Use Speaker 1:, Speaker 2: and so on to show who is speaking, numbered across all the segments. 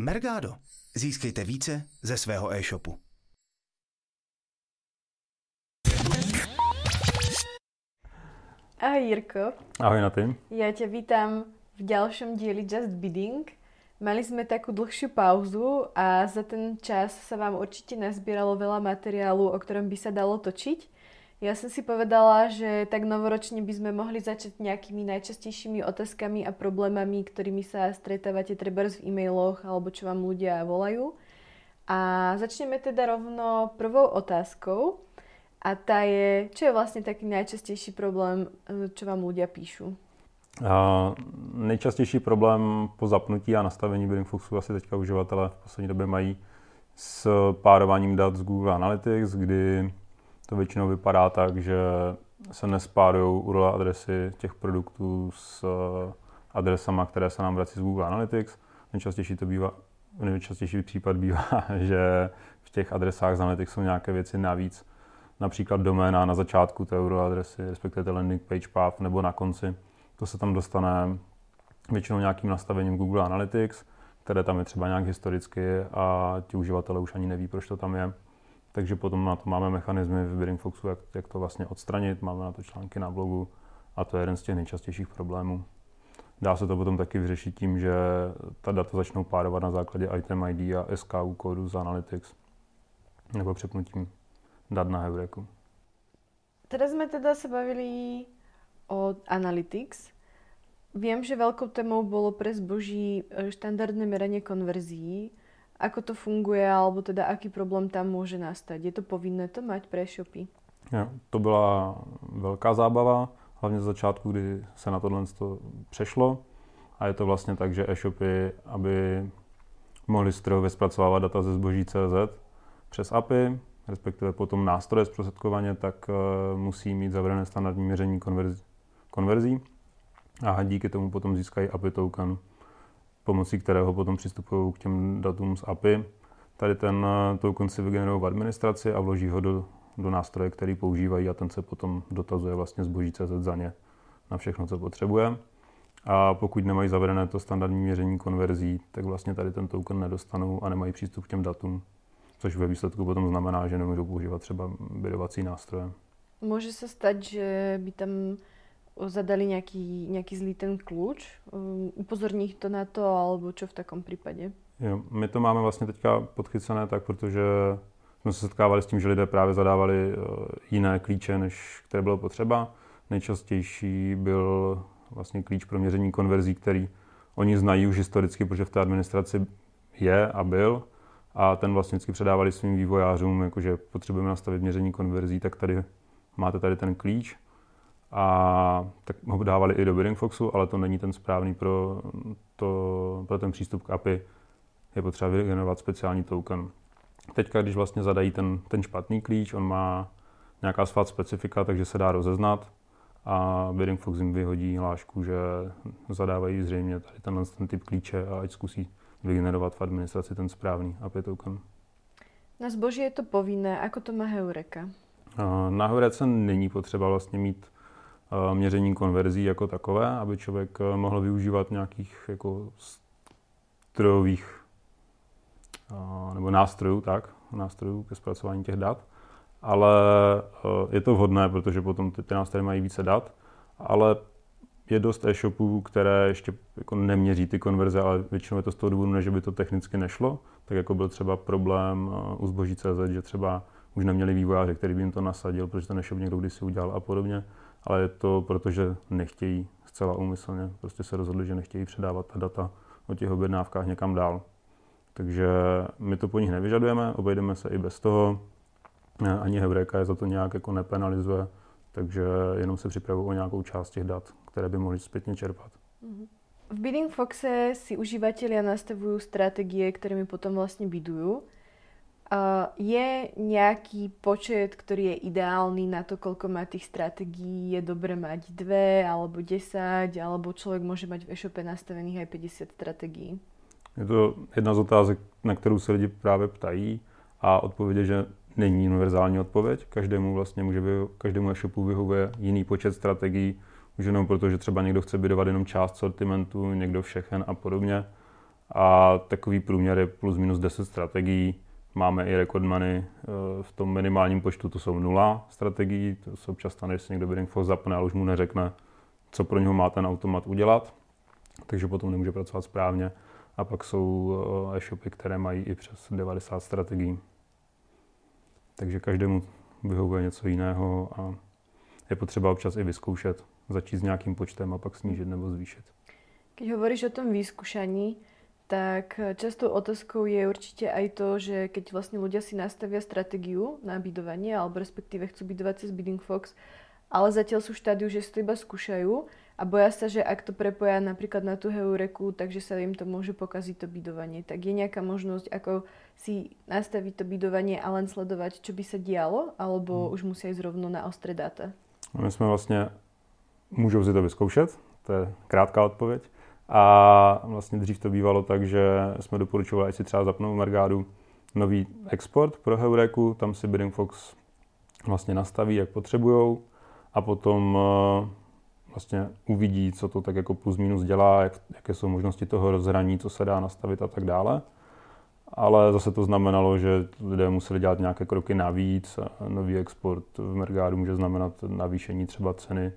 Speaker 1: Mergado. Získejte více ze svého e-shopu.
Speaker 2: Ahoj Jirko.
Speaker 3: Ahoj na tým.
Speaker 2: Ja ťa vítam v ďalšom dieli Just Bidding. Mali sme takú dlhšiu pauzu a za ten čas sa vám určite nazbieralo veľa materiálu, o ktorom by sa dalo točiť. Ja som si povedala, že tak novoročne by sme mohli začať nejakými najčastejšími otázkami a problémami, ktorými sa stretávate treba v e-mailoch alebo čo vám ľudia volajú. A začneme teda rovno prvou otázkou. A tá je, čo je vlastne taký najčastejší problém, čo vám ľudia píšu?
Speaker 3: A nejčastější problém po zapnutí a nastavení Bidding Foxu asi teďka uživatelé v poslední době mají s párováním dat z Google Analytics, kdy to většinou vypadá tak, že se nespárují URL adresy těch produktů s adresama, které se nám vrací z Google Analytics. Nejčastější to bývá, nejčastější případ bývá, že v těch adresách z Analytics jsou nějaké věci navíc, například doména na začátku té URL adresy, respektive landing page path, nebo na konci. To se tam dostane většinou nějakým nastavením Google Analytics, které tam je třeba nějak historicky a ti uživatelé už ani neví, proč to tam je. Takže potom na to máme mechanismy v Bidding Foxu, jak, jak to vlastně odstranit, máme na to články na blogu a to je jeden z těch nejčastějších problémů. Dá se to potom taky vyřešit tím, že ta data začnou párovat na základě item ID a SKU kódu z Analytics nebo přepnutím dat na Heureku.
Speaker 2: Teraz sme teda sa bavili o Analytics. Viem, že veľkou témou bolo pre zboží e, štandardné meranie konverzií. Ako to funguje, alebo teda aký problém tam môže nastať? Je to povinné to mať pre shopy?
Speaker 3: Jo, to byla velká zábava, hlavně z začátku, kdy se na tohle přešlo. A je to vlastně tak, že e-shopy, aby mohli strojově zpracovávat data ze zboží CZ přes API, respektive potom nástroje zprostředkovaně, tak uh, musí mít zavřené standardní měření konverzí a díky tomu potom získají API token, pomocí kterého potom přistupují k těm datům z API. Tady ten uh, token si vygenerují v administraci a vloží ho do, do nástroje, který používají a ten se potom dotazuje vlastně zboží CZ za ně na všechno, co potřebuje. A pokud nemají zavedené to standardní měření konverzí, tak vlastně tady ten token nedostanou a nemají přístup k těm datům což ve výsledku potom znamená, že nemůžou používat třeba bydovací nástroje.
Speaker 2: Může se stát, že by tam zadali nějaký, nějaký zlý ten kluč, um, upozorní to na to, alebo čo v takom případě?
Speaker 3: Jo, my to máme vlastně teďka podchycené tak, protože jsme se setkávali s tím, že lidé právě zadávali uh, jiné klíče, než které bylo potřeba. Nejčastější byl vlastně klíč pro měření konverzí, který oni znají už historicky, protože v té administraci je a byl, a ten vlastně předávali svým vývojářům, jakože potřebujeme nastavit měření konverzí, tak tady máte tady ten klíč a tak ho dávali i do Bidding Foxu, ale to není ten správný pro, to, pro ten přístup k API. Je potřeba vygenerovat speciální token. Teďka, když vlastně zadají ten, ten špatný klíč, on má nějaká svá specifika, takže se dá rozeznat a Bidding Fox jim vyhodí hlášku, že zadávají zřejmě tady tenhle ten typ klíče a ať zkusí vygenerovat v administraci ten správný API token.
Speaker 2: Na zboží je to povinné, ako to má Heureka?
Speaker 3: Na Heurece není potřeba vlastně mít měření konverzí jako takové, aby člověk mohl využívat nějakých jako strojových nebo nástrojů, tak, nástrojů ke zpracování těch dat. Ale je to vhodné, protože potom ty, ty nástroje mají více dat, ale je dost e-shopů, které ještě jako neměří ty konverze, ale většinou je to z toho důvodu, že by to technicky nešlo, tak jako byl třeba problém u zboží CZ, že třeba už neměli vývojáře, který by jim to nasadil, protože ten e-shop někdo kdysi udělal a podobně, ale je to proto, že nechtějí zcela úmyslně, prostě se rozhodli, že nechtějí předávat ta data o těch objednávkách někam dál. Takže my to po nich nevyžadujeme, obejdeme se i bez toho, ani Heureka je za to nějak jako nepenalizuje, takže jenom se připravují o nějakou část těch dat, které by mohli zpětně čerpat.
Speaker 2: Mhm. V Bidding Foxe si uživatelia nastavujú strategie, ktorými potom vlastne bidujú. Uh, je nejaký počet, ktorý je ideálny na to, koľko má tých strategií? Je dobré mať dve, alebo 10, alebo človek môže mať v e-shope nastavených aj 50 strategií?
Speaker 3: Je to jedna z otázek, na kterou se lidi právě ptají a odpověď je, že není univerzální odpověď. Každému vlastně může vyho- každému e-shopu vyhovuje jiný počet strategií, už jenom proto, že třeba někdo chce bydovat jenom část sortimentu, někdo všechen a podobně. a takový průměr je plus minus 10 strategií. Máme i rekordmany eh, v tom minimálním počtu, to jsou nula strategií, to se občas stane, že si někdo Bidding Fox zapne, ale už mu neřekne, co pro něho má ten automat udělat, takže potom nemůže pracovat správně. A pak jsou eh, e-shopy, které mají i přes 90 strategií. Takže každému vyhovuje něco jiného a je potřeba občas i vyzkoušet, začít s nějakým počtem a pak snížit nebo zvýšit.
Speaker 2: Keď hovoríš o tom vyskúšaní, tak častou otázkou je určite aj to, že keď vlastne ľudia si nastavia stratégiu na bydovanie, alebo respektíve chcú bydovať cez Bidding Fox, ale zatiaľ sú v štádiu, že si to iba skúšajú a boja sa, že ak to prepoja napríklad na tú heureku, takže sa im to môže pokaziť to bydovanie. Tak je nejaká možnosť, ako si nastaviť to bydovanie a len sledovať, čo by sa dialo, alebo hmm. už musí ísť rovno na ostré data?
Speaker 3: My jsme vlastně, můžou si to vyzkoušet, to je krátká odpověď. A vlastně dřív to bývalo tak, že jsme doporučovali, ať si třeba zapnou Mergádu nový export pro Heureku, tam si Bidding Fox vlastně nastaví, jak potřebujou a potom eh, vlastně uvidí, co to tak jako plus minus dělá, jak, jaké jsou možnosti toho rozhraní, co se dá nastavit a tak dále. Ale zase to znamenalo, že lidé museli dělat nějaké kroky navíc. Nový export v Mergádu může znamenat navýšení třeba ceny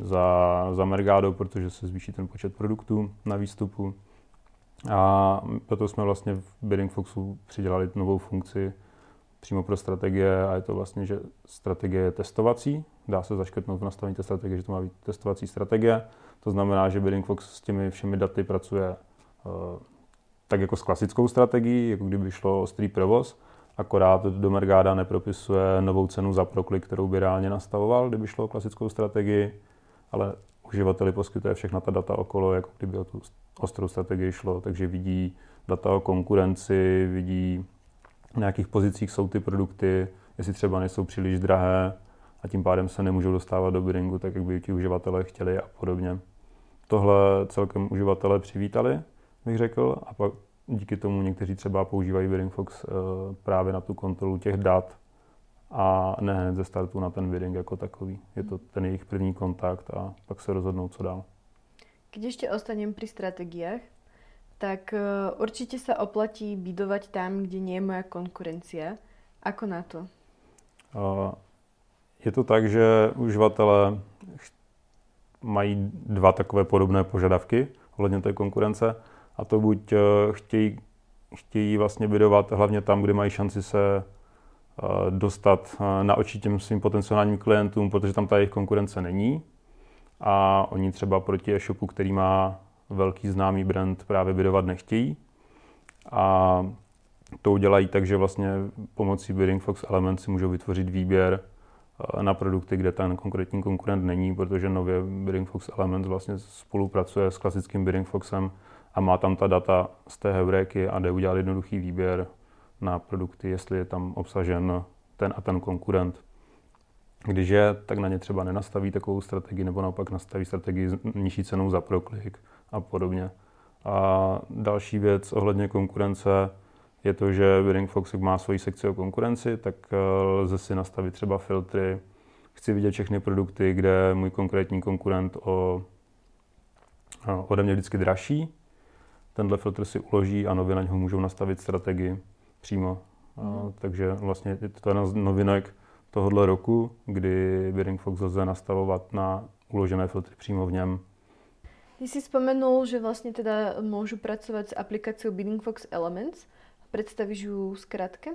Speaker 3: za, za Mergado, protože se zvýší ten počet produktů na výstupu. A proto jsme vlastně v Bidding Foxu přidělali novou funkci přímo pro strategie a je to vlastně, že strategie je testovací, dá se zaškrtnout v nastavení té strategie, že to má být testovací strategie. To znamená, že Bidding Fox s těmi všemi daty pracuje uh, tak jako s klasickou strategií, jako kdyby šlo o ostrý provoz, akorát do Mergáda nepropisuje novou cenu za proklik, kterou by reálně nastavoval, kdyby šlo o klasickou strategii, ale uživateli poskytuje všechna ta data okolo, jako kdyby o tu ostrou strategii šlo, takže vidí data o konkurenci, vidí na jakých pozicích jsou ty produkty, jestli třeba nejsou příliš drahé a tím pádem se nemůžou dostávat do biddingu, tak jak by ti uživatelé chtěli a podobně. Tohle celkem uživatelé přivítali, bych řekl, a pak díky tomu někteří třeba používají Bidding Fox eh, právě na tu kontrolu těch dat a ne hned ze startu na ten bidding jako takový. Je to ten jejich první kontakt a pak se rozhodnou, co dál.
Speaker 2: Když ještě ostanem při strategiách, tak eh, určitě se oplatí bidovat tam, kde nie je moja konkurencia. Ako na to?
Speaker 3: Je to tak, že uživatelé mají dva takové podobné požadavky ohledně té konkurence a to buď eh, chtějí, chtějí vlastně bydovat hlavně tam, kde mají šanci se dostat na oči těm svým potenciálním klientům, protože tam ta jejich konkurence není a oni třeba proti e-shopu, který má velký známý brand právě bydovat nechtějí. A to udělají tak, že vlastně pomocí Bidding Fox Element si můžou vytvořit výběr eh, na produkty, kde ten konkrétní konkurent není, protože nově Bidding Fox Element vlastně spolupracuje s klasickým Bidding Foxem a má tam ta data z té heuréky a jde udělat jednoduchý výběr na produkty, jestli je tam obsažen ten a ten konkurent. Když je, tak na ně třeba nenastaví takovou strategii, nebo naopak nastaví strategii nižší cenou za proklik a podobně. A další věc ohledně konkurence je to, že Bidding Fox má svoji sekci o konkurenci, tak eh, lze si nastavit třeba filtry. Chci vidět všechny produkty, kde můj konkrétní konkurent o, ode mě vždycky dražší. Tenhle filtr si uloží a nově na něho můžou nastavit strategii přímo. Mm. A, mhm. takže vlastně je to jedna z novinek tohohle roku, kdy Bidding Fox lze nastavovat na uložené filtry přímo v něm.
Speaker 2: Ty si spomenul, že vlastně teda môžu pracovat s aplikáciou Bidding Fox Elements. Představíš ju zkrátke?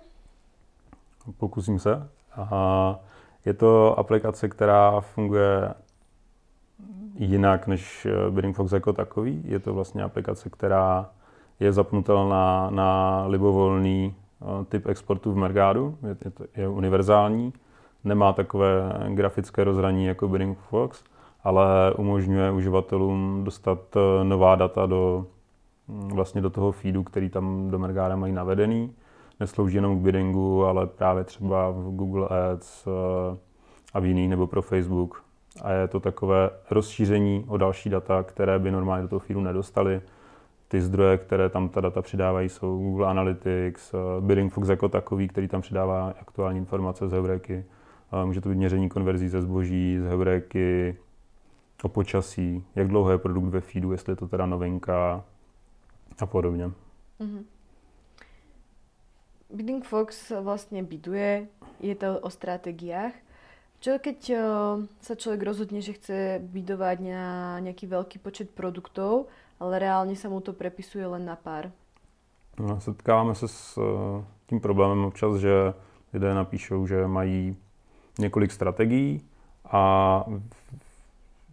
Speaker 3: Pokusím se. A je to aplikace, která funguje jinak než Bidding Fox jako takový. Je to vlastně aplikace, která je zapnutelná na libovolný eh, typ exportu v Mergádu. Je, je, to, je univerzální. Nemá takové grafické rozhraní jako Bidding Fox ale umožňuje uživatelům dostat eh, nová data do, mm, vlastně do toho feedu, který tam do Mergára mají navedený. Neslouží jenom k biddingu, ale právě třeba v Google Ads eh, a v jiných, nebo pro Facebook. A je to takové rozšíření o další data, které by normálně do toho feedu nedostali. Ty zdroje, které tam ta data přidávají, jsou Google Analytics, eh, Bidding Fox jako takový, který tam přidává aktuální informace z Heureky. Může to být měření konverzí ze zboží, z Heureky, o počasí, jak dlouho je produkt ve feedu, jestli je to teda novinka a podobně.
Speaker 2: Mm-hmm. Bidding Fox vlastne biduje, je to o stratégiách. Čo keď uh, sa človek rozhodne, že chce bidovať na nejaký veľký počet produktov, ale reálně se mu to prepisuje len na pár?
Speaker 3: No, setkáváme se s uh, tím problémem občas, že lidé napíšou, že mají několik strategií a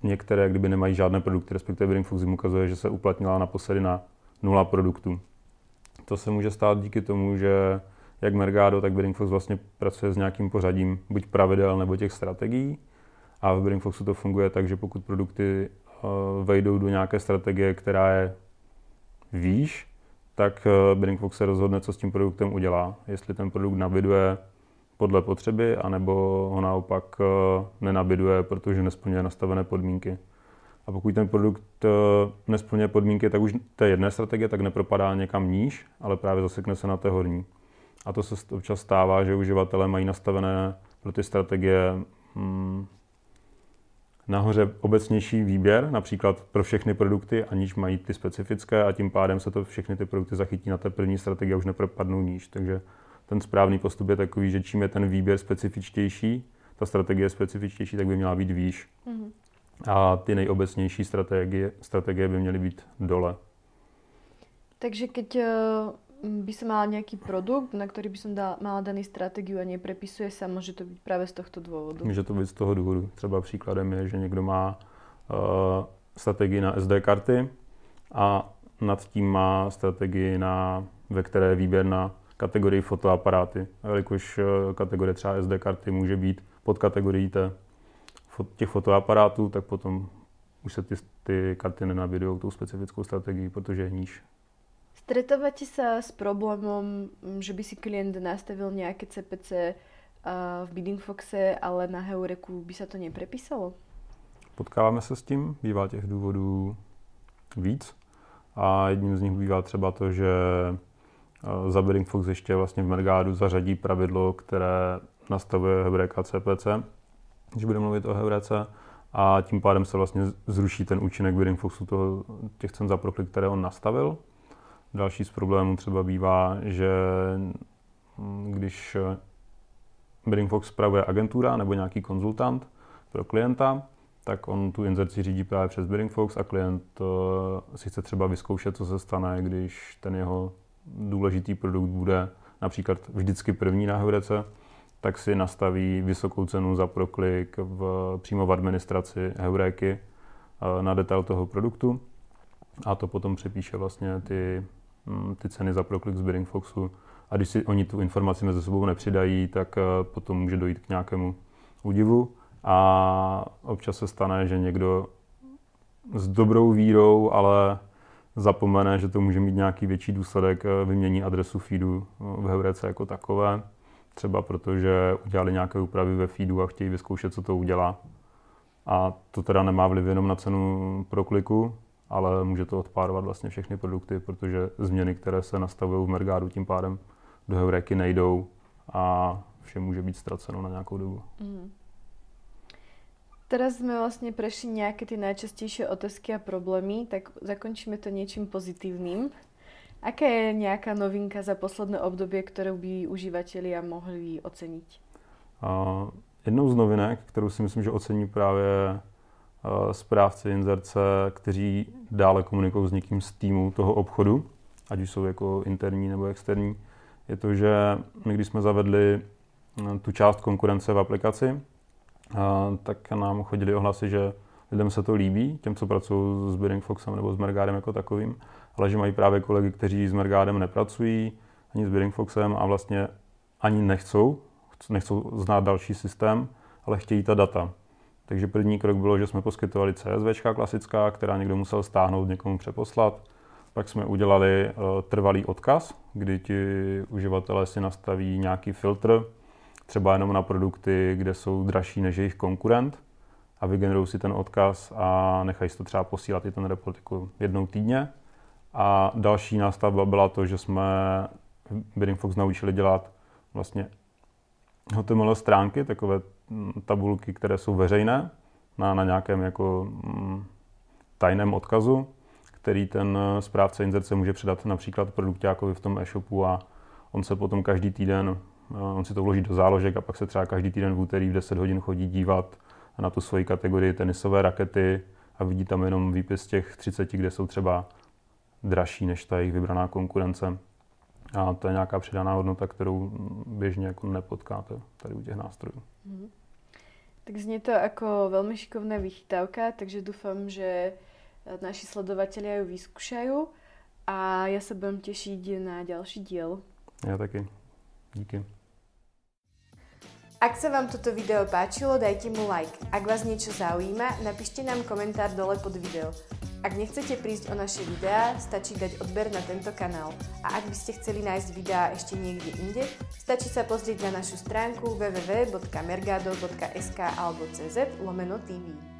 Speaker 3: některé, kdyby nemají žádné produkty, respektive Bidding Fox jim ukazuje, že se uplatnila naposledy na nula produktů. To se může stát díky tomu, že jak Mergado, tak Bidding Fox vlastně pracuje s nějakým pořadím buď pravidel nebo těch strategií. A v Bidding Foxu to funguje tak, že pokud produkty vejdou do nějaké strategie, která je výš, tak Bidding Fox se rozhodne, co s tím produktem udělá. Jestli ten produkt nabiduje podle potřeby, anebo ho naopak uh, nenabiduje, protože nesplňuje nastavené podmínky. A pokud ten produkt nesplňuje podmínky, tak už té jedné strategie tak nepropadá někam níž, ale právě zasekne se na té horní. A to se občas stává, že uživatelé mají nastavené pro ty strategie hmm, nahoře obecnější výběr, například pro všechny produkty, aniž mají ty specifické a tím pádem se to všechny ty produkty zachytí na té první strategii a už nepropadnou níž. Takže ten správný postup je takový, že čím je ten výběr specifičtější, ta strategie je specifičtější, tak by měla být výš. Mm-hmm. A ty nejobecnější strategie, strategie by měly být dole.
Speaker 2: Takže keď eh, by som mala nejaký produkt, na ktorý by som dala, mala daný strategiu a neprepisuje sa, môže to byť práve z tohto dôvodu?
Speaker 3: Může to být z toho důvodu. Třeba příkladem je, že někdo má uh, strategii na SD karty a nad tím má strategii, na, ve které je výběr na kategorii fotoaparáty. A jelikož uh, kategorie třeba SD karty může být pod kategorií té, těch fotoaparátů, tak potom už se ty, ty karty nenabidují tou specifickou strategii, protože je níž.
Speaker 2: Stretávate sa s problémom, že by si klient nastavil nejaké CPC v Bidding Foxe, ale na Heureku by sa to neprepísalo?
Speaker 3: Potkáváme se s tím, bývá těch důvodů víc. A jedním z nich bývá třeba to, že za Bidding Fox ještě vlastně v Mergádu zařadí pravidlo, které nastavuje Heureka CPC, když budeme mluvit o Heurece, a tím pádem se vlastně zruší ten účinek Bidding Foxu toho, těch cen za proklik, které on nastavil. Další z problémů třeba bývá, že mm, když Bidding Fox spravuje agentura nebo nějaký konzultant pro klienta, tak on tu inzerci řídí právě přes Bidding Fox a klient eh, si chce třeba vyzkoušet, co se stane, když ten jeho důležitý produkt bude například vždycky první na Heurece, tak si nastaví vysokou cenu za proklik v, přímo v administraci Heuréky eh, na detail toho produktu. A to potom přepíše vlastně ty ty ceny za proklik z Bidding Foxu. A když si oni tu informaci mezi sebou nepřidají, tak eh, potom může dojít k nějakému údivu. A občas se stane, že někdo s dobrou vírou, ale zapomene, že to může mít nějaký větší důsledek, eh, vymění adresu feedu eh, v Heurece jako takové. Třeba protože udělali nějaké úpravy ve feedu a chtějí vyzkoušet, co to udělá. A to teda nemá vliv jenom na cenu prokliku, ale může to odpárovat vlastně všechny produkty, protože změny, které se nastavují v Mergádu, tím pádem do Heureky nejdou a vše může být ztraceno na nějakou dobu. Mm.
Speaker 2: Teraz jsme vlastně prešli nějaké ty nejčastější otázky a problémy, tak zakončíme to něčím pozitivním. Aká je nějaká novinka za posledné období, kterou by uživatelia mohli ocenit?
Speaker 3: Uh, jednou z novinek, kterou si myslím, že ocení právě správci inzerce, kteří dále komunikují s někým z týmu toho obchodu, ať už jsou jako interní nebo externí, je to, že my když jsme zavedli eh, tu část konkurence v aplikaci, eh, tak nám chodili ohlasy, že lidem se to líbí, těm, co pracují s Bidding Foxem nebo s Mergádem jako takovým, ale že mají právě kolegy, kteří s Mergádem nepracují, ani s Bidding Foxem a vlastně ani nechcou, nechcou znát další systém, ale chtějí ta data. Takže první krok bylo, že jsme poskytovali CSV klasická, která někdo musel stáhnout, někomu přeposlat. Pak jsme udělali uh, trvalý odkaz, kdy ti uživatelé si nastaví nějaký filtr, třeba jenom na produkty, kde jsou dražší než jejich konkurent a vygenerují si ten odkaz a nechají si to třeba posílat i ten report jako jednou týdně. A další nástavba byla to, že jsme Bidding Fox naučili dělat vlastně HTML stránky, takové tabulky, které jsou veřejné na, na nějakém jako mm, tajném odkazu, který ten správce inzerce může předat například produktákovi v tom e-shopu a on se potom každý týden, on si to vloží do záložek a pak se třeba každý týden v úterý v 10 hodin chodí dívat na tu svoji kategorii tenisové rakety a vidí tam jenom výpis těch 30, kde jsou třeba dražší než ta jejich vybraná konkurence. A to je nějaká přidaná hodnota, kterou běžně jako nepotkáte tady u těch nástrojů. Mm.
Speaker 2: Tak znie to jako velmi šikovná vychytávka, takže doufám, že naši sledovatelia ju vyskúšajú a ja sa budem tešiť na ďalší diel.
Speaker 3: Ja taky. Díky.
Speaker 2: Ak sa vám toto video páčilo, dajte mu like. Ak vás niečo zaujíma, napíšte nám komentár dole pod video. Ak nechcete prísť o naše videá, stačí dať odber na tento kanál. A ak by ste chceli nájsť videá ešte niekde inde, stačí sa pozrieť na našu stránku www.mergado.sk alebo cz lomeno TV.